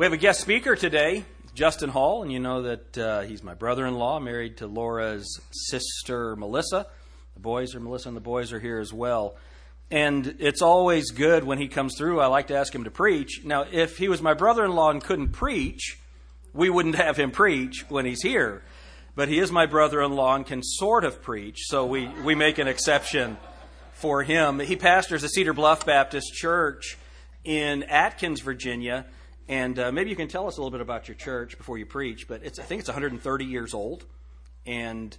We have a guest speaker today, Justin Hall, and you know that uh, he's my brother in law, married to Laura's sister, Melissa. The boys are Melissa, and the boys are here as well. And it's always good when he comes through. I like to ask him to preach. Now, if he was my brother in law and couldn't preach, we wouldn't have him preach when he's here. But he is my brother in law and can sort of preach, so we, we make an exception for him. He pastors a Cedar Bluff Baptist Church in Atkins, Virginia. And uh, maybe you can tell us a little bit about your church before you preach. But it's, I think it's 130 years old. And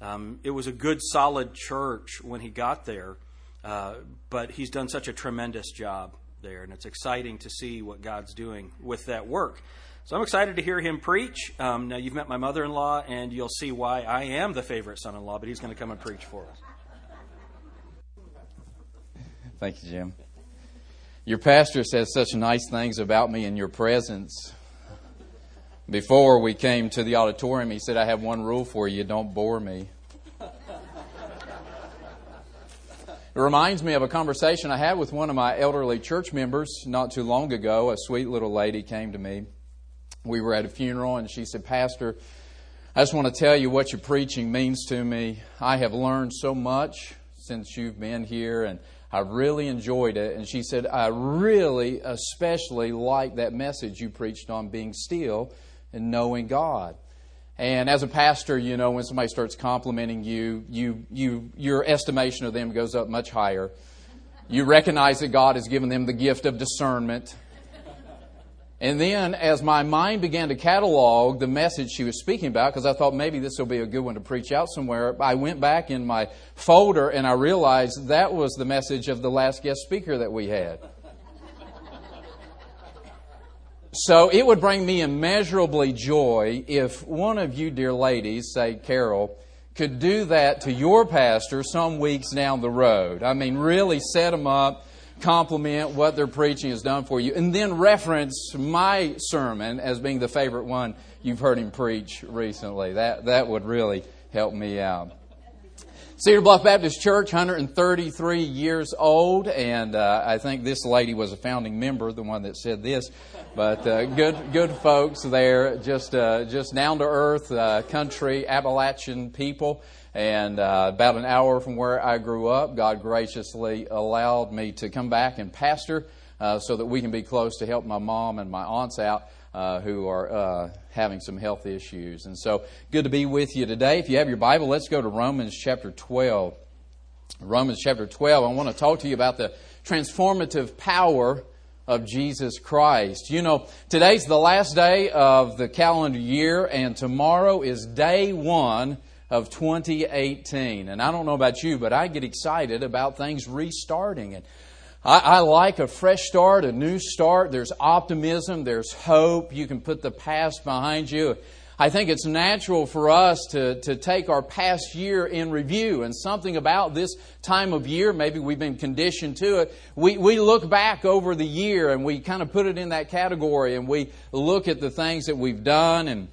um, it was a good, solid church when he got there. Uh, but he's done such a tremendous job there, and it's exciting to see what God's doing with that work. So I'm excited to hear him preach. Um, now, you've met my mother in law, and you'll see why I am the favorite son in law, but he's going to come and preach for us. Thank you, Jim. Your pastor says such nice things about me in your presence. Before we came to the auditorium, he said, I have one rule for you don't bore me. It reminds me of a conversation I had with one of my elderly church members not too long ago. A sweet little lady came to me. We were at a funeral, and she said, Pastor, I just want to tell you what your preaching means to me. I have learned so much since you've been here, and I really enjoyed it. And she said, I really, especially like that message you preached on being still and knowing God. And as a pastor, you know, when somebody starts complimenting you, you, you, your estimation of them goes up much higher. You recognize that God has given them the gift of discernment. And then, as my mind began to catalog the message she was speaking about, because I thought maybe this will be a good one to preach out somewhere, I went back in my folder and I realized that was the message of the last guest speaker that we had. So it would bring me immeasurably joy if one of you, dear ladies, say Carol, could do that to your pastor some weeks down the road. I mean, really set them up, compliment what their preaching has done for you, and then reference my sermon as being the favorite one you've heard him preach recently. That, that would really help me out. Cedar Bluff Baptist Church, 133 years old, and uh, I think this lady was a founding member, the one that said this. But uh, good, good folks there, just uh, just down to earth, uh, country Appalachian people, and uh, about an hour from where I grew up, God graciously allowed me to come back and pastor, uh, so that we can be close to help my mom and my aunts out uh, who are uh, having some health issues. And so, good to be with you today. If you have your Bible, let's go to Romans chapter 12. Romans chapter 12, I want to talk to you about the transformative power of Jesus Christ. You know, today's the last day of the calendar year, and tomorrow is day one of 2018. And I don't know about you, but I get excited about things restarting. And I, I, like a fresh start, a new start. There's optimism, there's hope. You can put the past behind you. I think it's natural for us to, to take our past year in review and something about this time of year, maybe we've been conditioned to it. We, we look back over the year and we kind of put it in that category and we look at the things that we've done and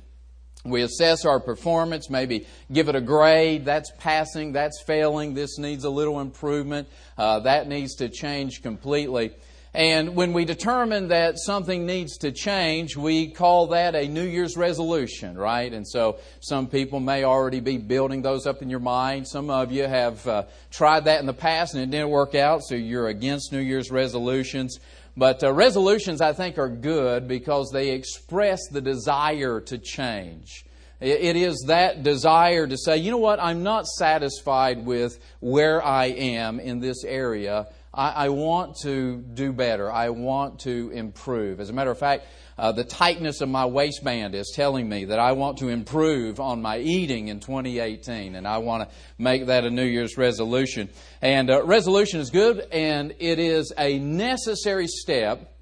we assess our performance, maybe give it a grade. That's passing, that's failing, this needs a little improvement, uh, that needs to change completely. And when we determine that something needs to change, we call that a New Year's resolution, right? And so some people may already be building those up in your mind. Some of you have uh, tried that in the past and it didn't work out, so you're against New Year's resolutions. But uh, resolutions, I think, are good because they express the desire to change. It is that desire to say, you know what, I'm not satisfied with where I am in this area. I, I want to do better. I want to improve. As a matter of fact, uh, the tightness of my waistband is telling me that I want to improve on my eating in 2018, and I want to make that a New Year's resolution. And uh, resolution is good, and it is a necessary step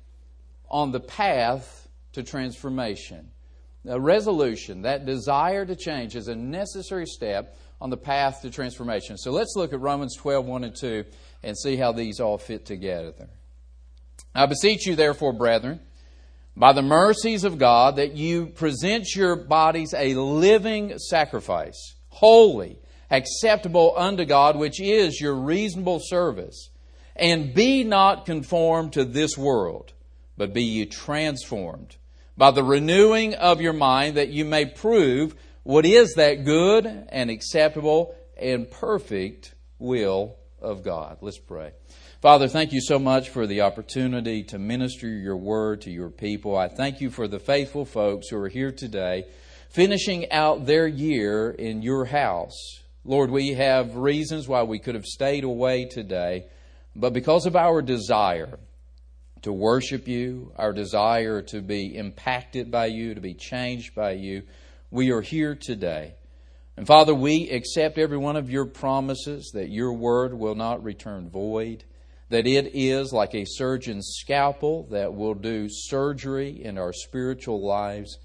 on the path to transformation. A resolution, that desire to change, is a necessary step on the path to transformation. So let's look at Romans 12, 1 and 2, and see how these all fit together. I beseech you, therefore, brethren, by the mercies of God that you present your bodies a living sacrifice, holy, acceptable unto God, which is your reasonable service. And be not conformed to this world, but be ye transformed by the renewing of your mind, that you may prove what is that good and acceptable and perfect will of God. Let's pray. Father, thank you so much for the opportunity to minister your word to your people. I thank you for the faithful folks who are here today, finishing out their year in your house. Lord, we have reasons why we could have stayed away today, but because of our desire to worship you, our desire to be impacted by you, to be changed by you, we are here today. And Father, we accept every one of your promises that your word will not return void, that it is like a surgeon's scalpel that will do surgery in our spiritual lives.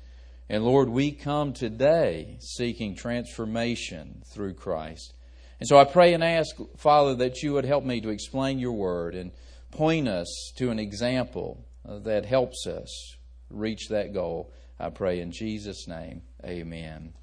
And Lord, we come today seeking transformation through Christ. And so I pray and ask, Father, that you would help me to explain your word and point us to an example that helps us reach that goal. I pray in Jesus' name. Amen.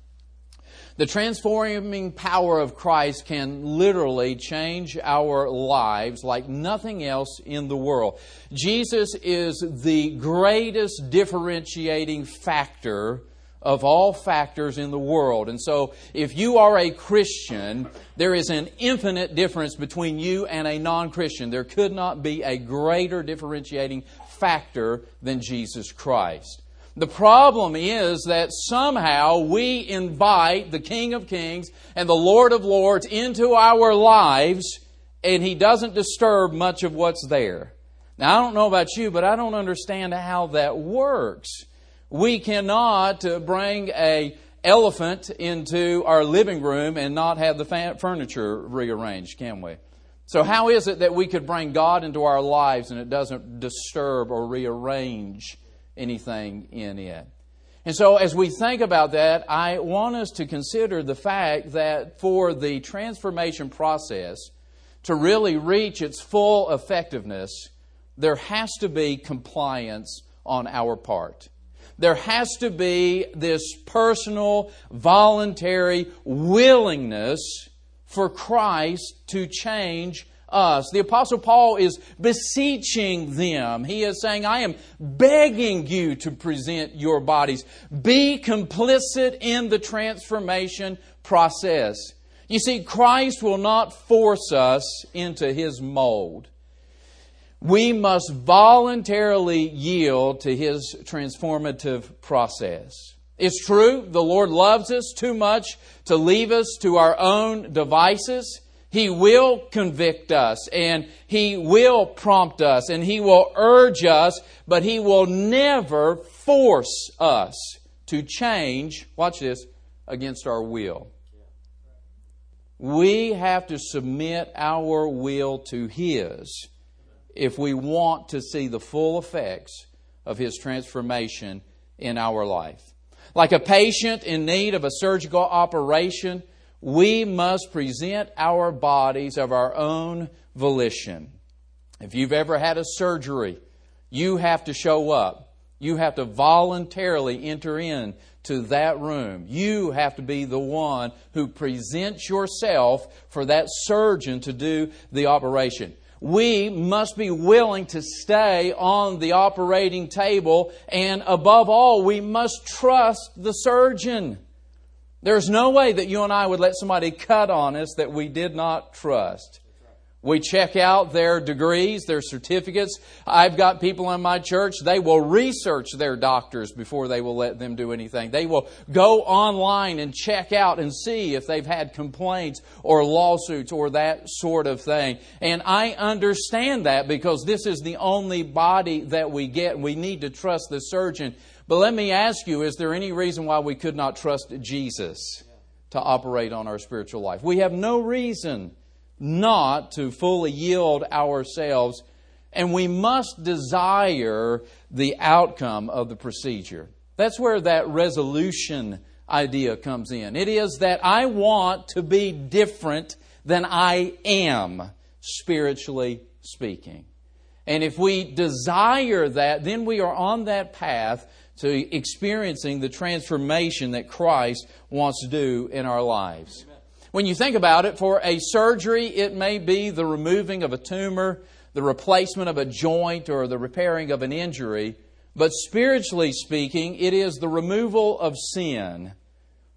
The transforming power of Christ can literally change our lives like nothing else in the world. Jesus is the greatest differentiating factor of all factors in the world. And so, if you are a Christian, there is an infinite difference between you and a non Christian. There could not be a greater differentiating factor than Jesus Christ. The problem is that somehow we invite the King of Kings and the Lord of Lords into our lives, and He doesn't disturb much of what's there. Now, I don't know about you, but I don't understand how that works. We cannot uh, bring a elephant into our living room and not have the furniture rearranged, can we? So, how is it that we could bring God into our lives and it doesn't disturb or rearrange anything in it? And so, as we think about that, I want us to consider the fact that for the transformation process to really reach its full effectiveness, there has to be compliance on our part there has to be this personal, voluntary willingness for Christ to change us. The Apostle Paul is beseeching them. He is saying, I am begging you to present your bodies. Be complicit in the transformation process. You see, Christ will not force us into his mold we must voluntarily yield to His transformative process. It's true, the Lord loves us too much to leave us to our own devices. He will convict us and He will prompt us and He will urge us, but He will never force us to change, watch this, against our will. We have to submit our will to His if we want to see the full effects of His transformation in our life. Like a patient in need of a surgical operation, we must present our bodies of our own volition. If you've ever had a surgery, you have to show up. You have to voluntarily enter in to that room. You have to be the one who presents yourself for that surgeon to do the operation we must be willing to stay on the operating table, and above all, we must trust the surgeon. There's no way that you and I would let somebody cut on us that we did not trust. We check out their degrees, their certificates. I've got people in my church, they will research their doctors before they will let them do anything. They will go online and check out and see if they've had complaints or lawsuits or that sort of thing. And I understand that because this is the only body that we get. We need to trust the surgeon. But let me ask you, is there any reason why we could not trust Jesus to operate on our spiritual life? We have no reason not to fully yield ourselves, and we must desire the outcome of the procedure. That's where that resolution idea comes in. It is that I want to be different than I am, spiritually speaking. And if we desire that, then we are on that path to experiencing the transformation that Christ wants to do in our lives. When you think about it, for a surgery, it may be the removing of a tumor, the replacement of a joint, or the repairing of an injury. But spiritually speaking, it is the removal of sin.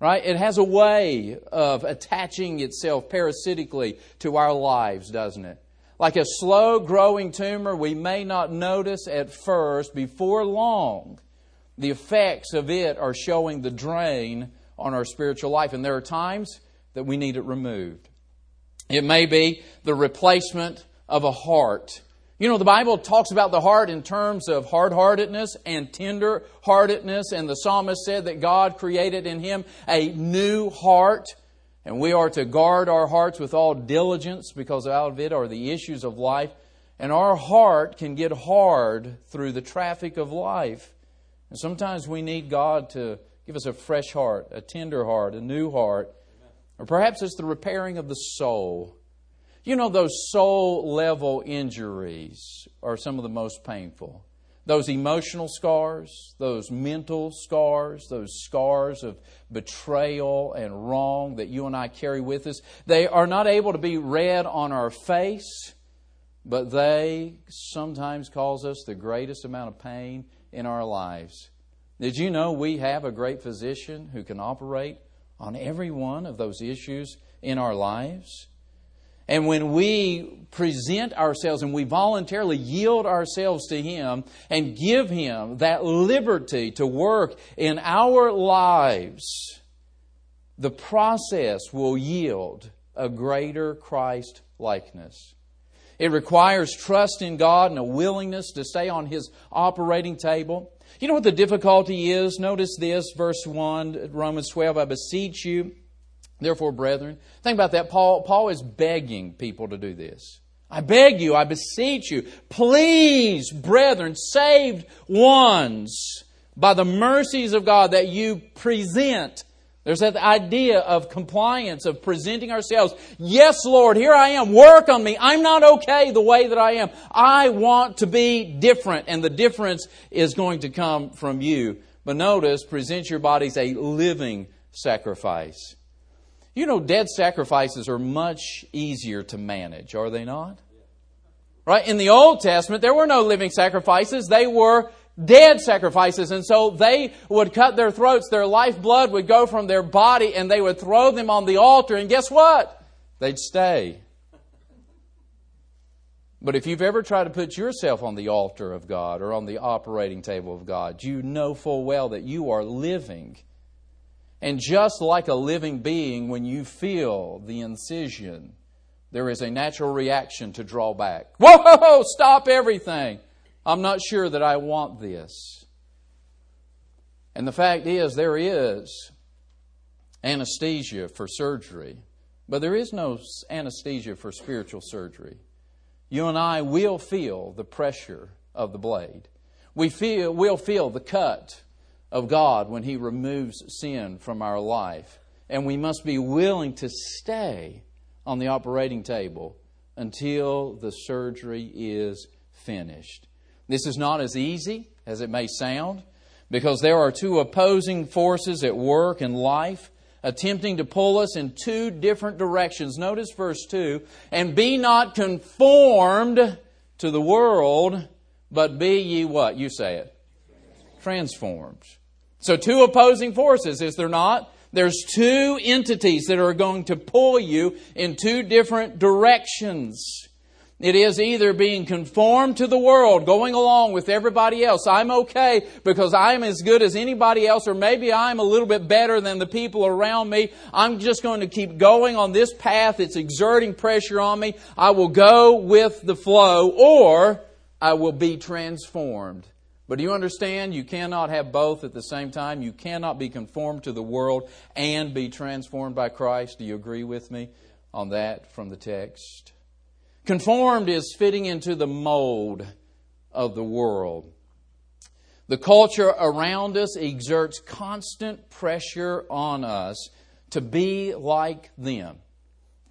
Right? It has a way of attaching itself parasitically to our lives, doesn't it? Like a slow growing tumor, we may not notice at first. Before long, the effects of it are showing the drain on our spiritual life. And there are times that we need it removed. It may be the replacement of a heart. You know, the Bible talks about the heart in terms of hard heartedness and tender heartedness, and the psalmist said that God created in him a new heart. And we are to guard our hearts with all diligence because out of it are the issues of life. And our heart can get hard through the traffic of life. And sometimes we need God to give us a fresh heart, a tender heart, a new heart. Or perhaps it's the repairing of the soul. You know, those soul level injuries are some of the most painful. Those emotional scars, those mental scars, those scars of betrayal and wrong that you and I carry with us, they are not able to be read on our face, but they sometimes cause us the greatest amount of pain in our lives. Did you know we have a great physician who can operate on every one of those issues in our lives? And when we present ourselves and we voluntarily yield ourselves to Him and give Him that liberty to work in our lives, the process will yield a greater Christ likeness. It requires trust in God and a willingness to stay on His operating table. You know what the difficulty is? Notice this, verse 1, Romans 12. I beseech you Therefore, brethren, think about that. Paul, Paul is begging people to do this. I beg you, I beseech you, please, brethren, saved ones, by the mercies of God, that you present. There's that idea of compliance, of presenting ourselves. Yes, Lord, here I am. Work on me. I'm not okay the way that I am. I want to be different, and the difference is going to come from you. But notice, present your bodies a living sacrifice. You know, dead sacrifices are much easier to manage, are they not? Right? In the Old Testament, there were no living sacrifices. They were dead sacrifices. And so they would cut their throats. Their lifeblood would go from their body and they would throw them on the altar. And guess what? They'd stay. But if you've ever tried to put yourself on the altar of God or on the operating table of God, you know full well that you are living and just like a living being, when you feel the incision, there is a natural reaction to draw back. Whoa, stop everything. I'm not sure that I want this. And the fact is, there is anesthesia for surgery, but there is no anesthesia for spiritual surgery. You and I will feel the pressure of the blade. We feel, will feel the cut of God when He removes sin from our life. And we must be willing to stay on the operating table until the surgery is finished. This is not as easy as it may sound because there are two opposing forces at work in life attempting to pull us in two different directions. Notice verse 2 and be not conformed to the world, but be ye what? You say it. Transformed. So, two opposing forces, is there not? There's two entities that are going to pull you in two different directions. It is either being conformed to the world, going along with everybody else. I'm okay because I'm as good as anybody else, or maybe I'm a little bit better than the people around me. I'm just going to keep going on this path. It's exerting pressure on me. I will go with the flow, or I will be transformed but do you understand? You cannot have both at the same time. You cannot be conformed to the world and be transformed by Christ. Do you agree with me on that from the text? Conformed is fitting into the mold of the world. The culture around us exerts constant pressure on us to be like them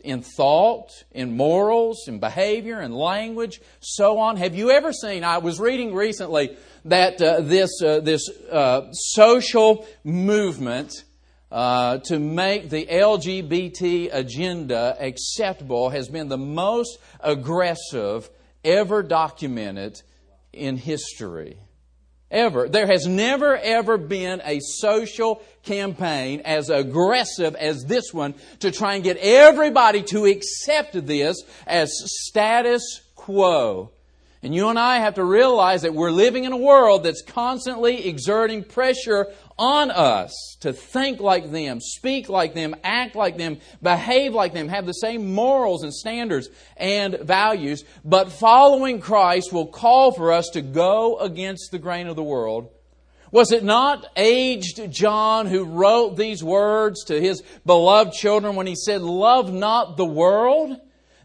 in thought, in morals, in behavior, in language, so on. Have you ever seen? I was reading recently that uh, this uh, this uh, social movement uh, to make the LGBT agenda acceptable has been the most aggressive ever documented in history. ever. There has never ever been a social campaign as aggressive as this one to try and get everybody to accept this as status quo. And you and I have to realize that we're living in a world that's constantly exerting pressure on us to think like them, speak like them, act like them, behave like them, have the same morals and standards and values. But following Christ will call for us to go against the grain of the world. Was it not aged John who wrote these words to his beloved children when he said, Love not the world,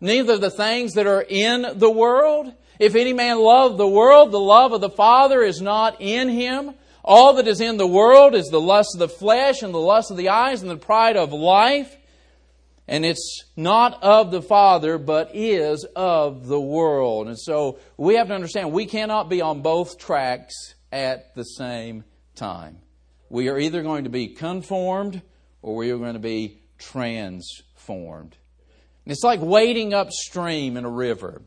neither the things that are in the world? If any man love the world, the love of the Father is not in him. All that is in the world is the lust of the flesh and the lust of the eyes and the pride of life. And it's not of the Father, but is of the world. And so we have to understand we cannot be on both tracks at the same time. We are either going to be conformed or we are going to be transformed. And it's like wading upstream in a river.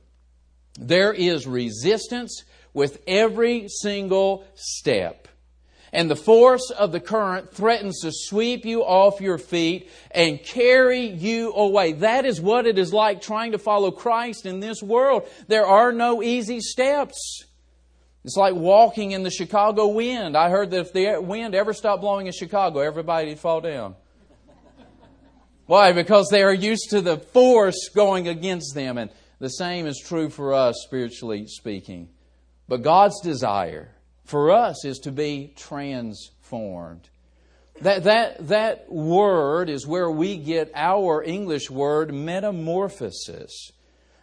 There is resistance with every single step. And the force of the current threatens to sweep you off your feet and carry you away. That is what it is like trying to follow Christ in this world. There are no easy steps. It's like walking in the Chicago wind. I heard that if the wind ever stopped blowing in Chicago, everybody'd fall down. Why? Because they are used to the force going against them. And the same is true for us, spiritually speaking. But God's desire for us is to be transformed. That, that, that word is where we get our English word metamorphosis.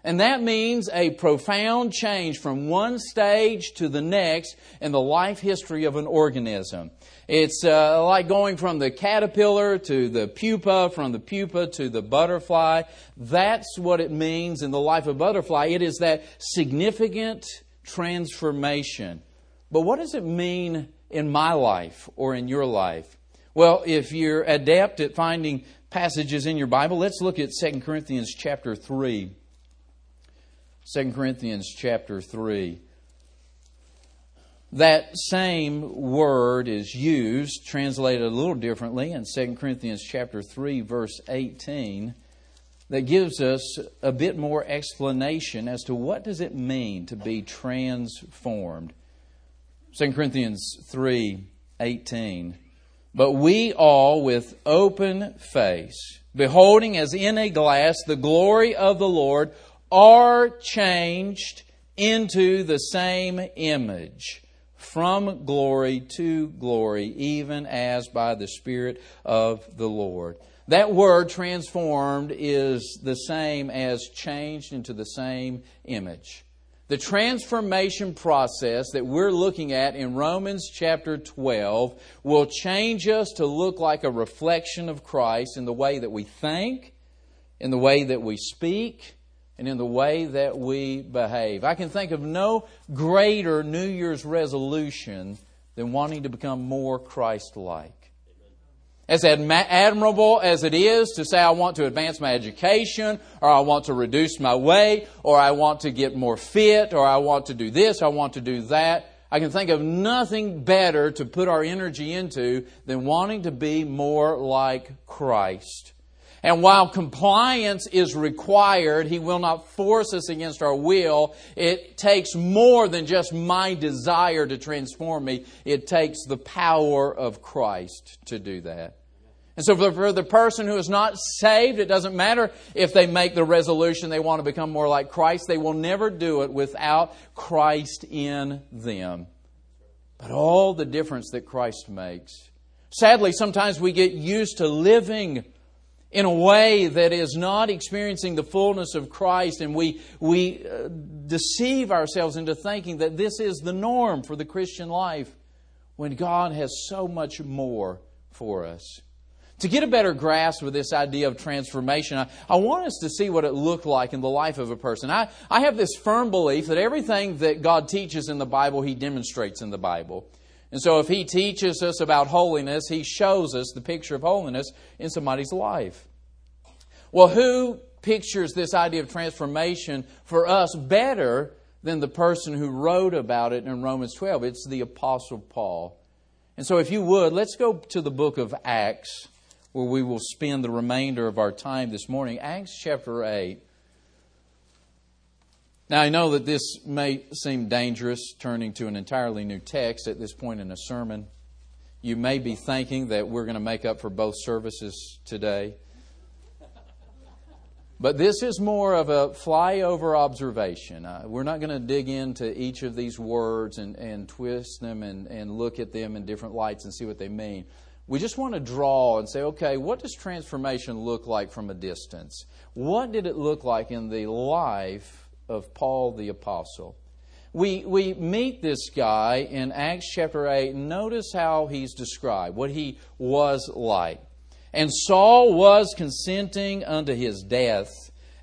And that means a profound change from one stage to the next in the life history of an organism. It's uh, like going from the caterpillar to the pupa, from the pupa to the butterfly. That's what it means in the life of butterfly. It is that significant transformation. But what does it mean in my life or in your life? Well, if you're adept at finding passages in your Bible, let's look at 2 Corinthians chapter 3. 2 Corinthians chapter 3 that same word is used, translated a little differently in 2 Corinthians chapter 3 verse 18 that gives us a bit more explanation as to what does it mean to be transformed. 2 Corinthians 3:18 But we all with open face beholding as in a glass the glory of the Lord are changed into the same image from glory to glory, even as by the Spirit of the Lord. That word transformed is the same as changed into the same image. The transformation process that we're looking at in Romans chapter 12 will change us to look like a reflection of Christ in the way that we think, in the way that we speak, and in the way that we behave. I can think of no greater New Year's resolution than wanting to become more Christ like. As admirable as it is to say, I want to advance my education, or I want to reduce my weight, or I want to get more fit, or I want to do this, or I want to do that, I can think of nothing better to put our energy into than wanting to be more like Christ. And while compliance is required, He will not force us against our will. It takes more than just my desire to transform me. It takes the power of Christ to do that. And so for the person who is not saved, it doesn't matter if they make the resolution they want to become more like Christ. They will never do it without Christ in them. But all the difference that Christ makes. Sadly, sometimes we get used to living in a way that is not experiencing the fullness of Christ, and we, we uh, deceive ourselves into thinking that this is the norm for the Christian life when God has so much more for us. To get a better grasp of this idea of transformation, I, I want us to see what it looked like in the life of a person. I, I have this firm belief that everything that God teaches in the Bible, He demonstrates in the Bible. And so, if He teaches us about holiness, He shows us the picture of holiness in somebody's life. Well, who pictures this idea of transformation for us better than the person who wrote about it in Romans 12. It's the Apostle Paul. And so, if you would, let's go to the book of Acts, where we will spend the remainder of our time this morning. Acts chapter 8. Now, I know that this may seem dangerous, turning to an entirely new text at this point in a sermon. You may be thinking that we're going to make up for both services today. But this is more of a flyover observation. Uh, we're not going to dig into each of these words and, and twist them and, and look at them in different lights and see what they mean. We just want to draw and say, okay, what does transformation look like from a distance? What did it look like in the life of Paul the Apostle? We, we meet this guy in Acts chapter 8. Notice how he's described, what he was like. And Saul was consenting unto his death.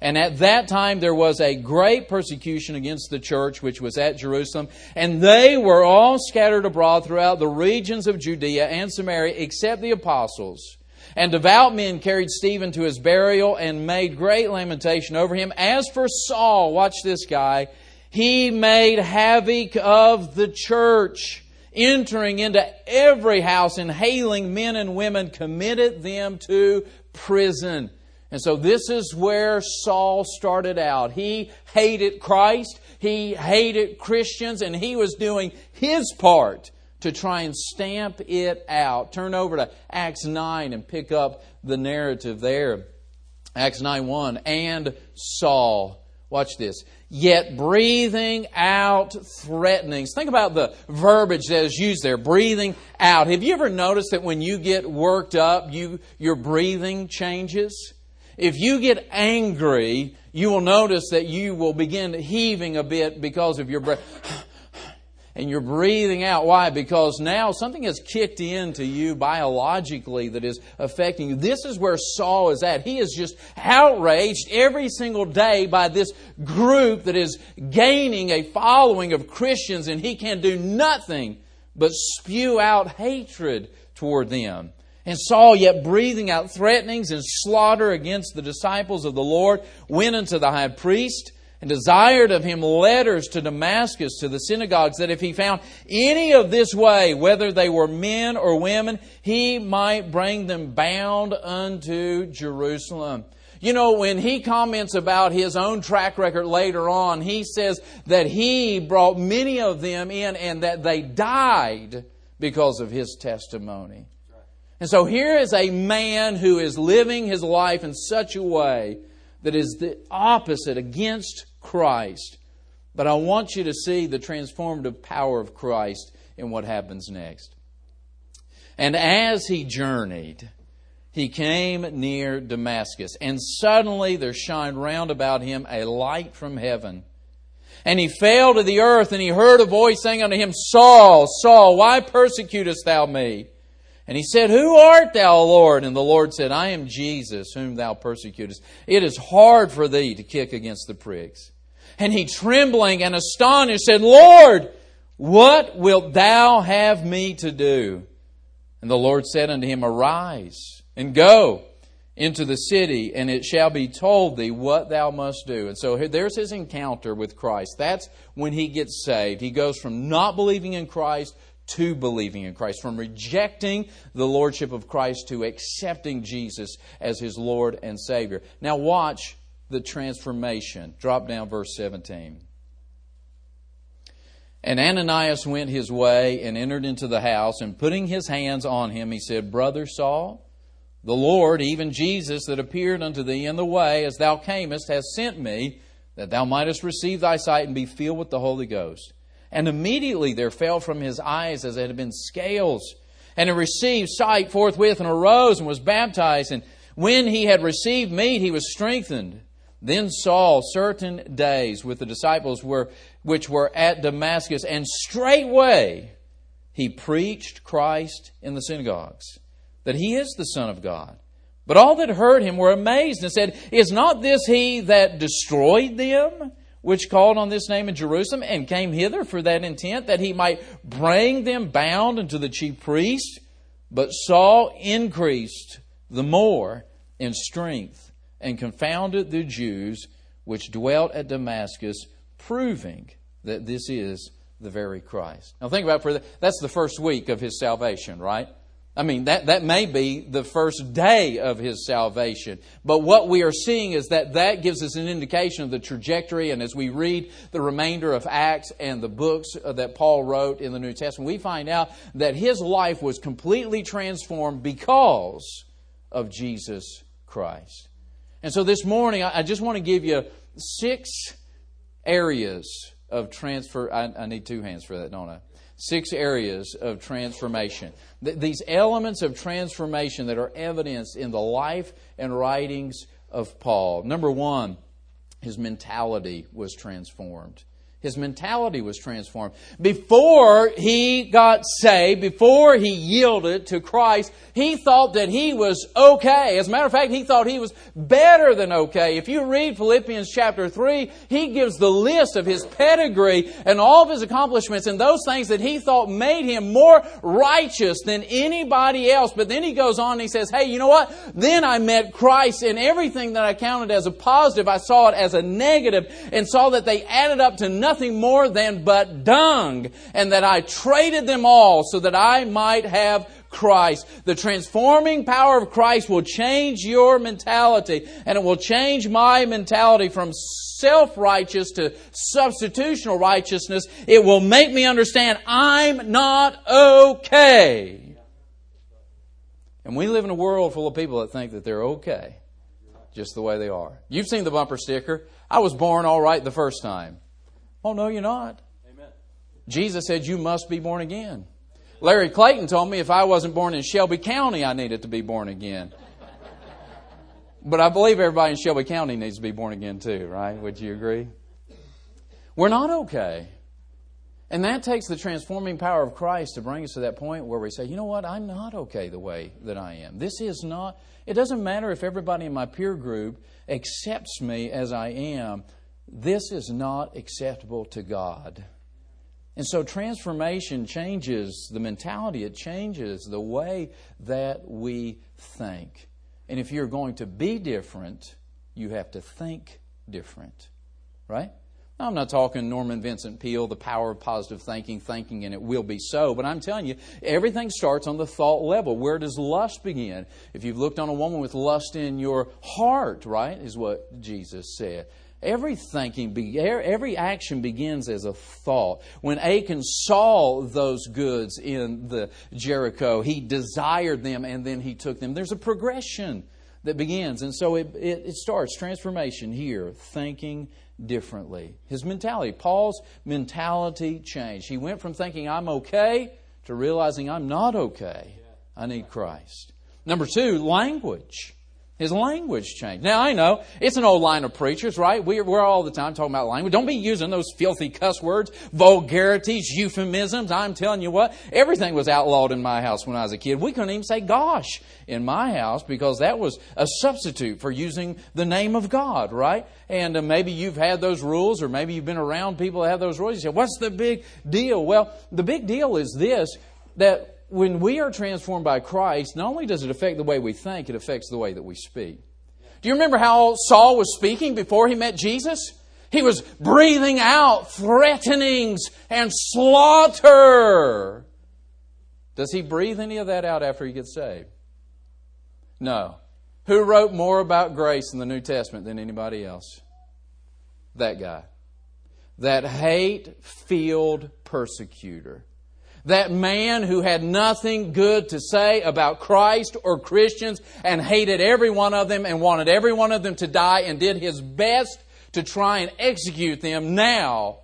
And at that time there was a great persecution against the church which was at Jerusalem. And they were all scattered abroad throughout the regions of Judea and Samaria, except the apostles. And devout men carried Stephen to his burial and made great lamentation over him. As for Saul, watch this guy, he made havoc of the church entering into every house and hailing men and women, committed them to prison. And so this is where Saul started out. He hated Christ, he hated Christians, and he was doing his part to try and stamp it out. Turn over to Acts 9 and pick up the narrative there. Acts 9 1. And Saul. Watch this yet breathing out threatenings. Think about the verbiage that is used there, breathing out. Have you ever noticed that when you get worked up, you, your breathing changes? If you get angry, you will notice that you will begin heaving a bit because of your breath and you're breathing out. Why? Because now something has kicked into you biologically that is affecting you. This is where Saul is at. He is just outraged every single day by this group that is gaining a following of Christians, and he can do nothing but spew out hatred toward them. And Saul, yet breathing out threatenings and slaughter against the disciples of the Lord, went unto the high priest and desired of him letters to Damascus, to the synagogues, that if he found any of this way, whether they were men or women, he might bring them bound unto Jerusalem. You know, when he comments about his own track record later on, he says that he brought many of them in and that they died because of his testimony. And so here is a man who is living his life in such a way that is the opposite against Christ. But I want you to see the transformative power of Christ in what happens next. And as he journeyed, he came near Damascus, and suddenly there shined round about him a light from heaven. And he fell to the earth, and he heard a voice saying unto him, Saul, Saul, why persecutest thou me? And he said, Who art thou, Lord? And the Lord said, I am Jesus, whom thou persecutest. It is hard for thee to kick against the pricks. And he, trembling and astonished, said, Lord, what wilt thou have me to do? And the Lord said unto him, Arise and go into the city, and it shall be told thee what thou must do. And so there's his encounter with Christ. That's when he gets saved. He goes from not believing in Christ to believing in Christ, from rejecting the lordship of Christ to accepting Jesus as his Lord and Savior. Now, watch the transformation. Drop down verse 17. And Ananias went his way and entered into the house, and putting his hands on him, he said, Brother Saul, the Lord, even Jesus, that appeared unto thee in the way as thou camest, has sent me, that thou mightest receive thy sight and be filled with the Holy Ghost. And immediately there fell from his eyes as it had been scales. And he received sight forthwith and arose and was baptized. And when he had received meat, he was strengthened. Then Saul certain days with the disciples were, which were at Damascus, and straightway he preached Christ in the synagogues, that he is the Son of God. But all that heard him were amazed and said, Is not this he that destroyed them? Which called on this name in Jerusalem and came hither for that intent, that he might bring them bound unto the chief priest. But Saul increased the more in strength and confounded the Jews which dwelt at Damascus, proving that this is the very Christ. Now think about it. That's the first week of his salvation, right? I mean, that, that may be the first day of his salvation. But what we are seeing is that that gives us an indication of the trajectory. And as we read the remainder of Acts and the books uh, that Paul wrote in the New Testament, we find out that his life was completely transformed because of Jesus Christ. And so this morning, I just want to give you six areas of transfer. I, I need two hands for that, don't I? Six areas of transformation. Th- these elements of transformation that are evidenced in the life and writings of Paul. Number one, his mentality was transformed. His mentality was transformed. Before he got saved, before he yielded to Christ, he thought that he was okay. As a matter of fact, he thought he was better than okay. If you read Philippians chapter 3, he gives the list of his pedigree and all of his accomplishments and those things that he thought made him more righteous than anybody else. But then he goes on and he says, hey, you know what? Then I met Christ and everything that I counted as a positive, I saw it as a negative and saw that they added up to nothing nothing more than but dung, and that I traded them all so that I might have Christ. The transforming power of Christ will change your mentality, and it will change my mentality from self righteous to substitutional righteousness. It will make me understand I'm not okay. And we live in a world full of people that think that they're okay just the way they are. You've seen the bumper sticker. I was born all right the first time. Oh, no, you're not. Amen. Jesus said, You must be born again. Larry Clayton told me if I wasn't born in Shelby County, I needed to be born again. but I believe everybody in Shelby County needs to be born again too, right? Would you agree? We're not okay. And that takes the transforming power of Christ to bring us to that point where we say, you know what, I'm not okay the way that I am. This is not, it doesn't matter if everybody in my peer group accepts me as I am. This is not acceptable to God. And so transformation changes the mentality, it changes the way that we think. And if you're going to be different, you have to think different. Right? Now, I'm not talking Norman Vincent Peale, the power of positive thinking, thinking and it will be so, but I'm telling you, everything starts on the thought level. Where does lust begin? If you've looked on a woman with lust in your heart, right, is what Jesus said. Every thinking, every action begins as a thought. When Achan saw those goods in the Jericho, he desired them and then he took them. There's a progression that begins. And so it, it, it starts transformation here, thinking differently. His mentality, Paul's mentality changed. He went from thinking, I'm okay, to realizing I'm not okay. I need Christ. Number two, language. His language changed. Now, I know it's an old line of preachers, right? We're, we're all the time talking about language. Don't be using those filthy cuss words, vulgarities, euphemisms. I'm telling you what, everything was outlawed in my house when I was a kid. We couldn't even say gosh in my house because that was a substitute for using the name of God, right? And uh, maybe you've had those rules or maybe you've been around people that have those rules. You say, what's the big deal? Well, the big deal is this, that when we are transformed by Christ, not only does it affect the way we think, it affects the way that we speak. Do you remember how Saul was speaking before he met Jesus? He was breathing out threatenings and slaughter. Does he breathe any of that out after he gets saved? No. Who wrote more about grace in the New Testament than anybody else? That guy. That hate filled persecutor that man who had nothing good to say about Christ or Christians and hated every one of them and wanted every one of them to die and did his best to try and execute them now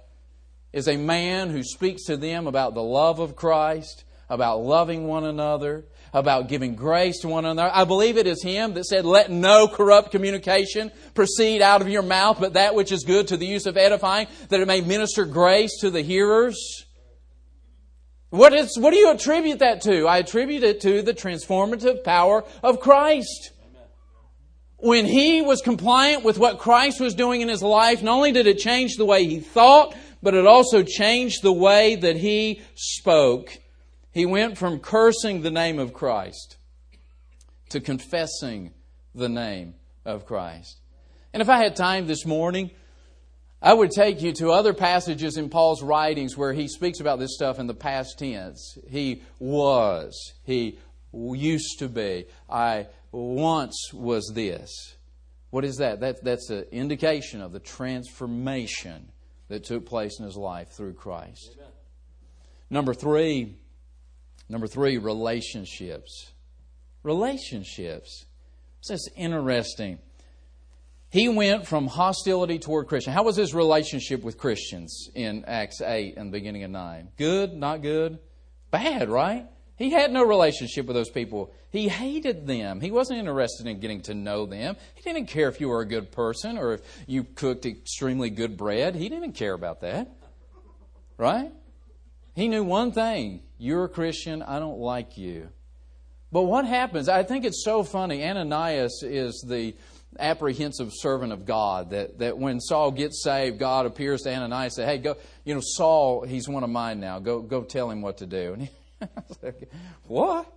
is a man who speaks to them about the love of Christ, about loving one another, about giving grace to one another. I believe it is him that said, Let no corrupt communication proceed out of your mouth, but that which is good to the use of edifying, that it may minister grace to the hearers. What, is, what do you attribute that to? I attribute it to the transformative power of Christ. When he was compliant with what Christ was doing in his life, not only did it change the way he thought, but it also changed the way that he spoke. He went from cursing the name of Christ to confessing the name of Christ. And if I had time this morning, I would take you to other passages in Paul's writings where he speaks about this stuff in the past tense. He was, he used to be, I once was this. What is that? that that's an indication of the transformation that took place in his life through Christ. Amen. Number three, number three, relationships. Relationships. This is interesting. He went from hostility toward Christians. How was his relationship with Christians in Acts 8 and the beginning of 9? Good, not good? Bad, right? He had no relationship with those people. He hated them. He wasn't interested in getting to know them. He didn't care if you were a good person or if you cooked extremely good bread. He didn't care about that. Right? He knew one thing you're a Christian, I don't like you. But what happens? I think it's so funny. Ananias is the apprehensive servant of God that, that when Saul gets saved, God appears to Ananias and says, Hey, go, you know, Saul, he's one of mine now. Go, go tell him what to do. And he, said, what?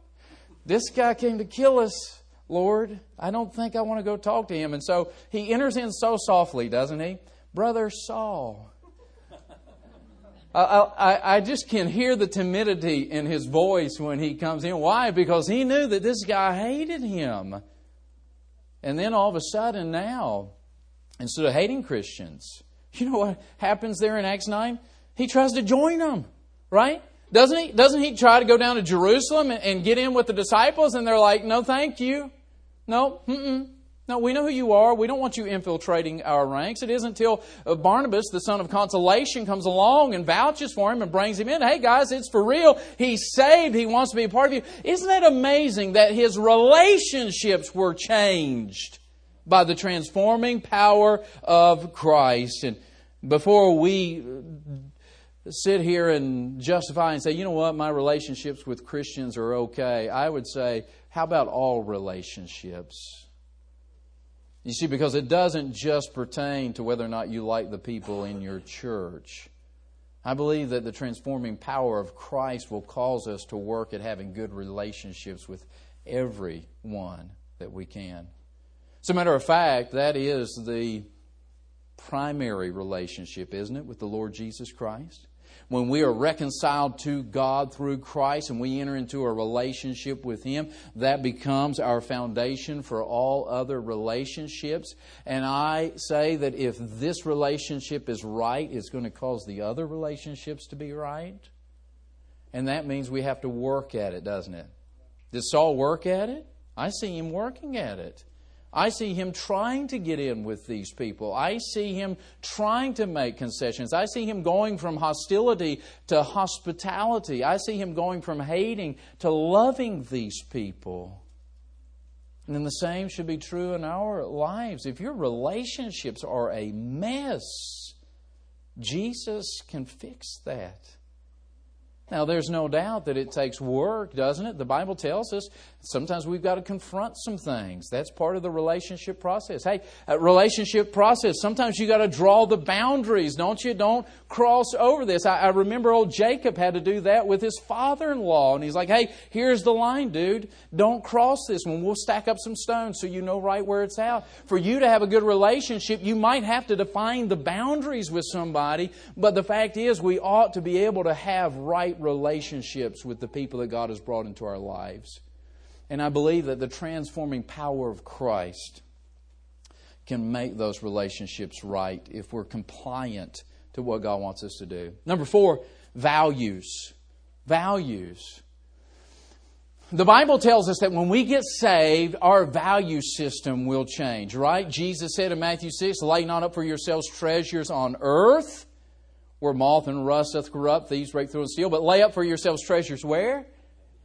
This guy came to kill us, Lord. I don't think I want to go talk to him. And so he enters in so softly, doesn't he? Brother Saul. I, I, I, just can hear the timidity in his voice when he comes in. Why? Because he knew that this guy hated him. And then all of a sudden now, instead of hating Christians, you know what happens there in Acts 9? He tries to join them, right? Doesn't he? Doesn't he try to go down to Jerusalem and, and get in with the disciples? And they're like, no, thank you. No, mm-mm. No, we know who you are. We don't want you infiltrating our ranks. It isn't until uh, Barnabas, the son of consolation, comes along and vouches for him and brings him in. Hey, guys, it's for real. He's saved. He wants to be a part of you. Isn't that amazing that his relationships were changed by the transforming power of Christ? And before we uh, sit here and justify and say, you know what, my relationships with Christians are okay, I would say, how about all relationships? You see, because it doesn't just pertain to whether or not you like the people in your church. I believe that the transforming power of Christ will cause us to work at having good relationships with everyone that we can. As a matter of fact, that is the primary relationship, isn't it, with the Lord Jesus Christ? When we are reconciled to God through Christ and we enter into a relationship with Him, that becomes our foundation for all other relationships. And I say that if this relationship is right, it's going to cause the other relationships to be right. And that means we have to work at it, doesn't it? Did Saul work at it? I see him working at it. I see him trying to get in with these people. I see him trying to make concessions. I see him going from hostility to hospitality. I see him going from hating to loving these people. And then the same should be true in our lives. If your relationships are a mess, Jesus can fix that. Now, there's no doubt that it takes work, doesn't it? The Bible tells us sometimes we've got to confront some things. That's part of the relationship process. Hey, relationship process, sometimes you got to draw the boundaries, don't you? Don't cross over this. I, I remember old Jacob had to do that with his father in law. And he's like, hey, here's the line, dude. Don't cross this one. We'll stack up some stones so you know right where it's out. For you to have a good relationship, you might have to define the boundaries with somebody. But the fact is, we ought to be able to have right relationships with the people that God has brought into our lives. And I believe that the transforming power of Christ can make those relationships right if we're compliant to what God wants us to do. Number four, values. Values. The Bible tells us that when we get saved, our value system will change, right? Jesus said in Matthew 6, Lay not up for yourselves treasures on earth where moth and rust doth corrupt, thieves break through and steal, but lay up for yourselves treasures where?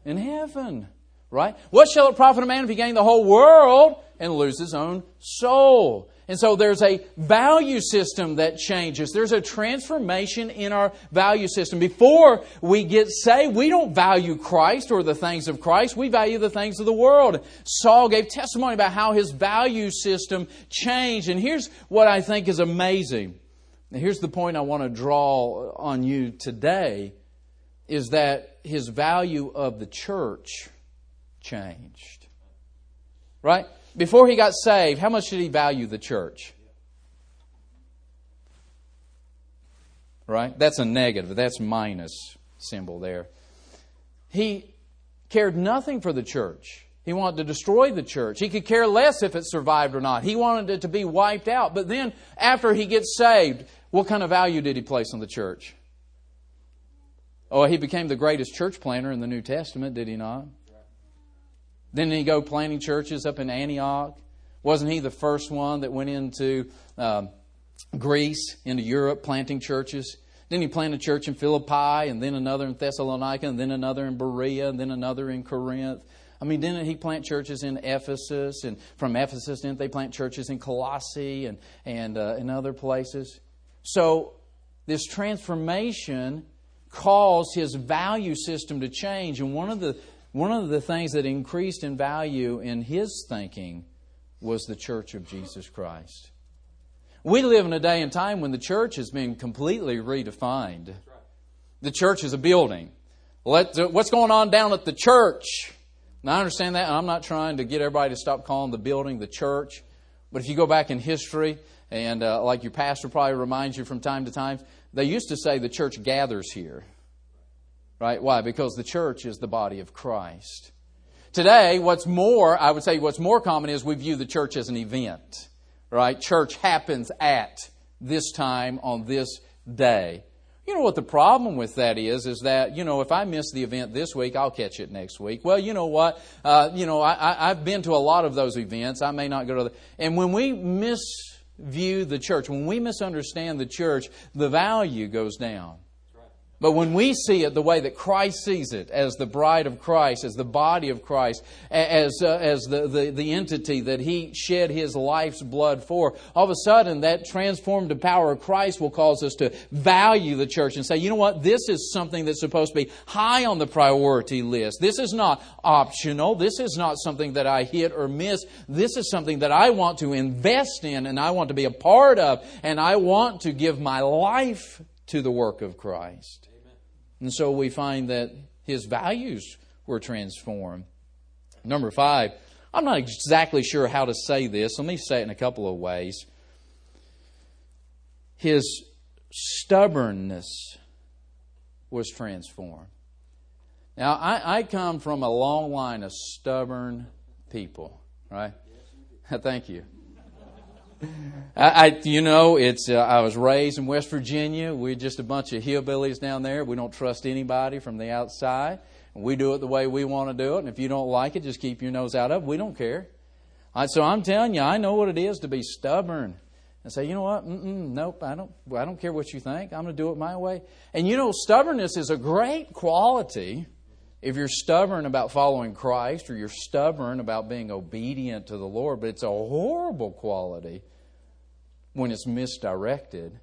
In heaven. Right? What shall it profit a man if he gain the whole world and lose his own soul? And so there's a value system that changes. There's a transformation in our value system. Before we get saved, we don't value Christ or the things of Christ. We value the things of the world. Saul gave testimony about how his value system changed. And here's what I think is amazing. Now, here's the point I want to draw on you today is that his value of the church changed. Right? Before he got saved, how much did he value the church? right? That's a negative. That's minus symbol there. He cared nothing for the church. He wanted to destroy the church. He could care less if it survived or not. He wanted it to be wiped out. But then, after he gets saved, what kind of value did he place on the church? Oh, he became the greatest church planter in the New Testament, did he not? Didn't he go planting churches up in Antioch? Wasn't he the first one that went into um, Greece, into Europe, planting churches? Then he planted a church in Philippi, and then another in Thessalonica, and then another in Berea, and then another in Corinth. I mean, didn't he plant churches in Ephesus? And from Ephesus, didn't they plant churches in Colossae and, and uh, in other places? So, this transformation caused his value system to change. And one of the, one of the things that increased in value in his thinking was the church of Jesus Christ. We live in a day and time when the church has been completely redefined. The church is a building. Let, what's going on down at the church? Now, I understand that, and I'm not trying to get everybody to stop calling the building the church. But if you go back in history, and uh, like your pastor probably reminds you from time to time, they used to say the church gathers here. Right? Why? Because the church is the body of Christ. Today, what's more, I would say what's more common is we view the church as an event. Right? Church happens at this time on this day. You know what the problem with that is? Is that, you know, if I miss the event this week, I'll catch it next week. Well, you know what? Uh, you know, I, have been to a lot of those events. I may not go to the. And when we misview the church, when we misunderstand the church, the value goes down. But when we see it the way that Christ sees it, as the bride of Christ, as the body of Christ, as, uh, as the, the, the entity that He shed His life's blood for, all of a sudden that transformed power of Christ will cause us to value the church and say, you know what, this is something that's supposed to be high on the priority list. This is not optional. This is not something that I hit or miss. This is something that I want to invest in and I want to be a part of and I want to give my life to the work of Christ. And so we find that his values were transformed. Number five, I'm not exactly sure how to say this. Let me say it in a couple of ways. His stubbornness was transformed. Now, I, I come from a long line of stubborn people, right? Thank you. I, I, you know, it's. Uh, I was raised in West Virginia. We're just a bunch of hillbillies down there. We don't trust anybody from the outside. We do it the way we want to do it. And if you don't like it, just keep your nose out of it. We don't care. Right, so I'm telling you, I know what it is to be stubborn and say, you know what? Mm-mm, nope, I don't. I don't care what you think. I'm going to do it my way. And you know, stubbornness is a great quality. If you're stubborn about following Christ or you're stubborn about being obedient to the Lord, but it's a horrible quality when it's misdirected.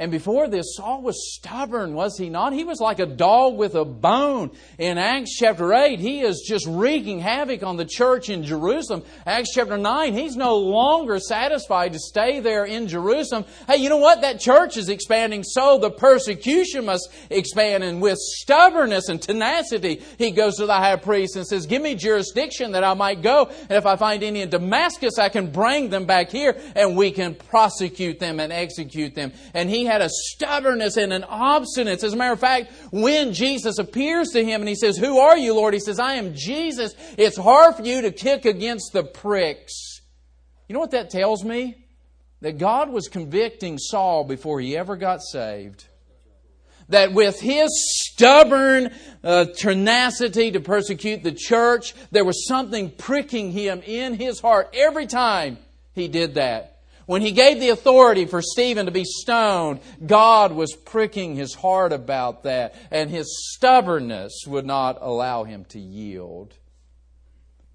And before this, Saul was stubborn, was he not? He was like a dog with a bone. In Acts chapter 8, he is just wreaking havoc on the church in Jerusalem. Acts chapter 9, he's no longer satisfied to stay there in Jerusalem. Hey, you know what? That church is expanding, so the persecution must expand. And with stubbornness and tenacity, he goes to the high priest and says, Give me jurisdiction that I might go. And if I find any in Damascus, I can bring them back here and we can prosecute them and execute them. And he had a stubbornness and an obstinance. As a matter of fact, when Jesus appears to him and he says, Who are you, Lord? He says, I am Jesus. It's hard for you to kick against the pricks. You know what that tells me? That God was convicting Saul before he ever got saved that with his stubborn uh, tenacity to persecute the church, there was something pricking him in his heart every time he did that. When he gave the authority for Stephen to be stoned, God was pricking his heart about that, and his stubbornness would not allow him to yield.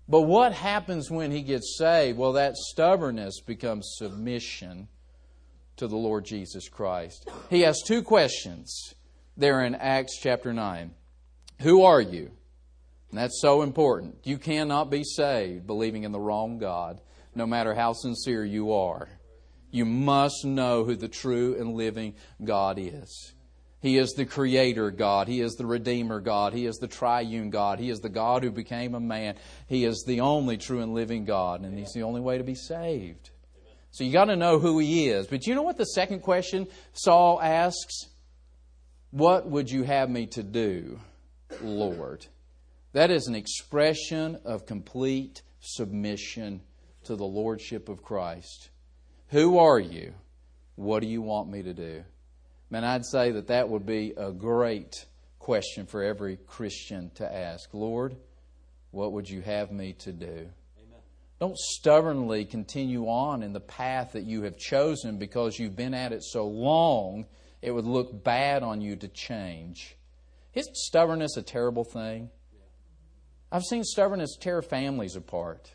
But what happens when he gets saved? Well, that stubbornness becomes submission to the Lord Jesus Christ. He has two questions there in Acts chapter 9. Who are you? And that's so important. You cannot be saved believing in the wrong God, no matter how sincere you are you must know who the true and living God is. He is the creator God. He is the redeemer God. He is the triune God. He is the God who became a man. He is the only true and living God, and He's the only way to be saved. So you got to know who He is. But you know what the second question Saul asks? What would you have me to do, Lord? That is an expression of complete submission to the Lordship of Christ. Who are you? What do you want me to do? Man, I'd say that that would be a great question for every Christian to ask. Lord, what would you have me to do? Amen. Don't stubbornly continue on in the path that you have chosen because you've been at it so long, it would look bad on you to change. Isn't stubbornness a terrible thing? I've seen stubbornness tear families apart.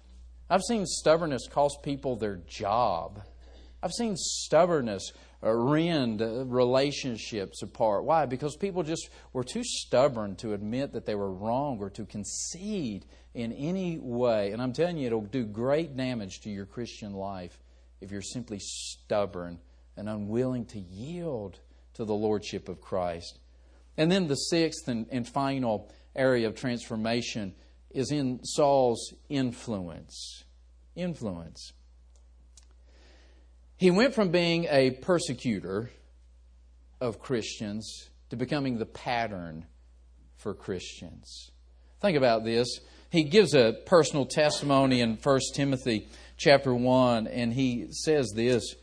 I've seen stubbornness cost people their job. I've seen stubbornness uh, rend uh, relationships apart. Why? Because people just were too stubborn to admit that they were wrong or to concede in any way. And I'm telling you, it'll do great damage to your Christian life if you're simply stubborn and unwilling to yield to the Lordship of Christ. And then the sixth and, and final area of transformation is in Saul's influence. Influence. He went from being a persecutor of Christians to becoming the pattern for Christians. Think about this. He gives a personal testimony in 1 Timothy chapter 1, and he says this.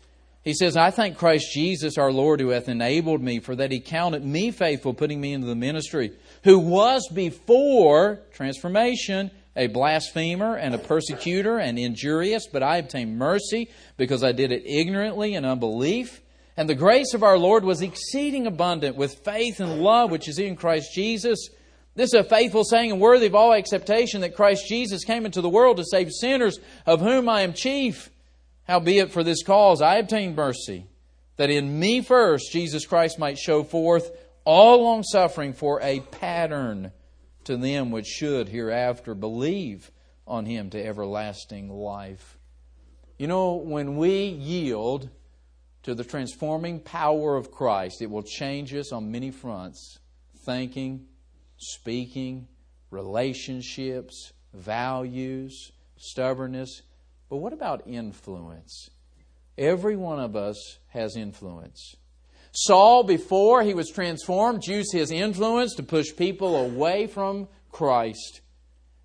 He says, I thank Christ Jesus our Lord who hath enabled me, for that he counted me faithful, putting me into the ministry, who was before transformation a blasphemer and a persecutor and injurious, but I obtained mercy because I did it ignorantly and unbelief. And the grace of our Lord was exceeding abundant with faith and love which is in Christ Jesus. This is a faithful saying and worthy of all acceptation that Christ Jesus came into the world to save sinners, of whom I am chief. Howbeit for this cause I obtained mercy, that in me first Jesus Christ might show forth all long suffering for a pattern to them which should hereafter believe on him to everlasting life. You know, when we yield to the transforming power of Christ, it will change us on many fronts thinking, speaking, relationships, values, stubbornness. But what about influence? Every one of us has influence. Saul, before he was transformed, used his influence to push people away from Christ.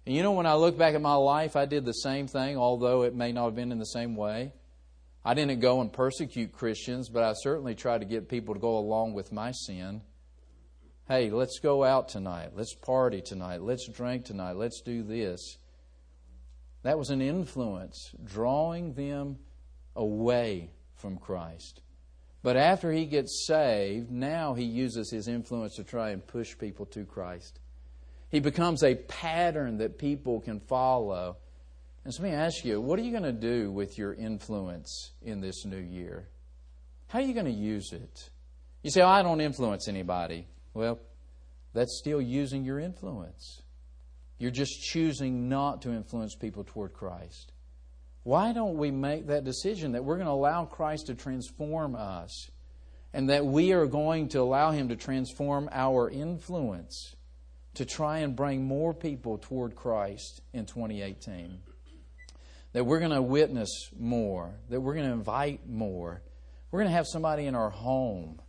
And you know, when I look back at my life, I did the same thing, although it may not have been in the same way. I didn't go and persecute Christians, but I certainly tried to get people to go along with my sin. Hey, let's go out tonight. Let's party tonight. Let's drink tonight. Let's do this. That was an influence, drawing them away from Christ. But after he gets saved, now he uses his influence to try and push people to Christ. He becomes a pattern that people can follow. And so let me ask you, what are you going to do with your influence in this new year? How are you going to use it? You say, oh, I don't influence anybody. Well, that's still using your influence. You're just choosing not to influence people toward Christ. Why don't we make that decision that we're going to allow Christ to transform us and that we are going to allow Him to transform our influence to try and bring more people toward Christ in 2018? That we're going to witness more, that we're going to invite more, we're going to have somebody in our home.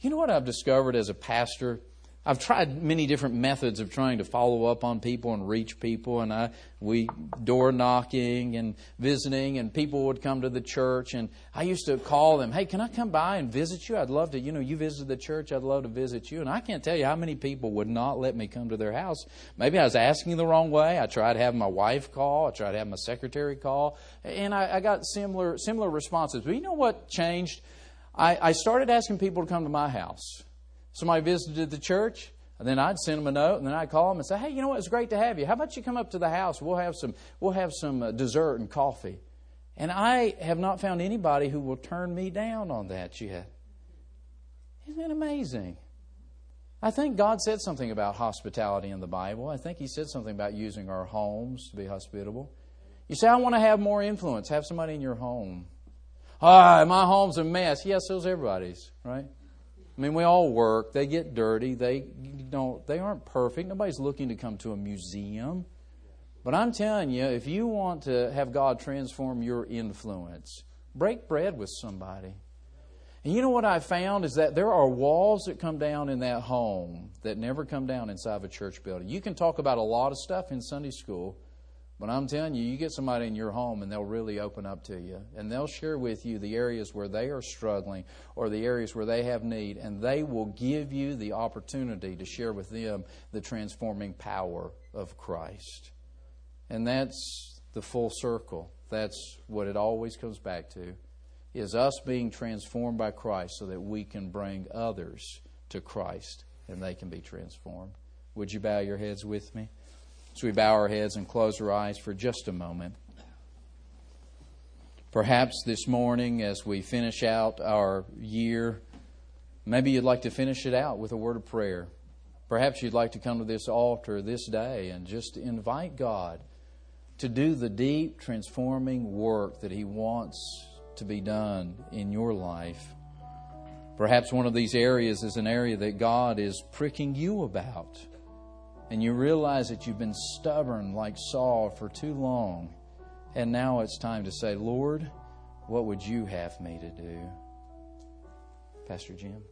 You know what I've discovered as a pastor? I've tried many different methods of trying to follow up on people and reach people, and I we door knocking and visiting, and people would come to the church, and I used to call them, "Hey, can I come by and visit you? I'd love to. You know, you visited the church, I'd love to visit you." And I can't tell you how many people would not let me come to their house. Maybe I was asking the wrong way. I tried to have my wife call, I tried to have my secretary call, and I, I got similar similar responses. But you know what changed? I, I started asking people to come to my house. Somebody visited the church, and then I'd send them a note, and then I'd call them and say, "Hey, you know what? It's great to have you. How about you come up to the house? We'll have some. We'll have some uh, dessert and coffee." And I have not found anybody who will turn me down on that yet. Isn't that amazing? I think God said something about hospitality in the Bible. I think He said something about using our homes to be hospitable. You say, I want to have more influence. Have somebody in your home. Ah, my home's a mess. Yes, so's everybody's, right? I mean, we all work. They get dirty. They don't. They aren't perfect. Nobody's looking to come to a museum. But I'm telling you, if you want to have God transform your influence, break bread with somebody. And you know what I found is that there are walls that come down in that home that never come down inside of a church building. You can talk about a lot of stuff in Sunday school, but I'm telling you, you get somebody in your home and they'll really open up to you. And they'll share with you the areas where they are struggling or the areas where they have need. And they will give you the opportunity to share with them the transforming power of Christ. And that's the full circle. That's what it always comes back to is us being transformed by Christ so that we can bring others to Christ and they can be transformed. Would you bow your heads with me? So we bow our heads and close our eyes for just a moment. Perhaps this morning, as we finish out our year, maybe you'd like to finish it out with a word of prayer. Perhaps you'd like to come to this altar this day and just invite God to do the deep, transforming work that He wants to be done in your life. Perhaps one of these areas is an area that God is pricking you about. And you realize that you've been stubborn like Saul for too long. And now it's time to say, Lord, what would you have me to do? Pastor Jim.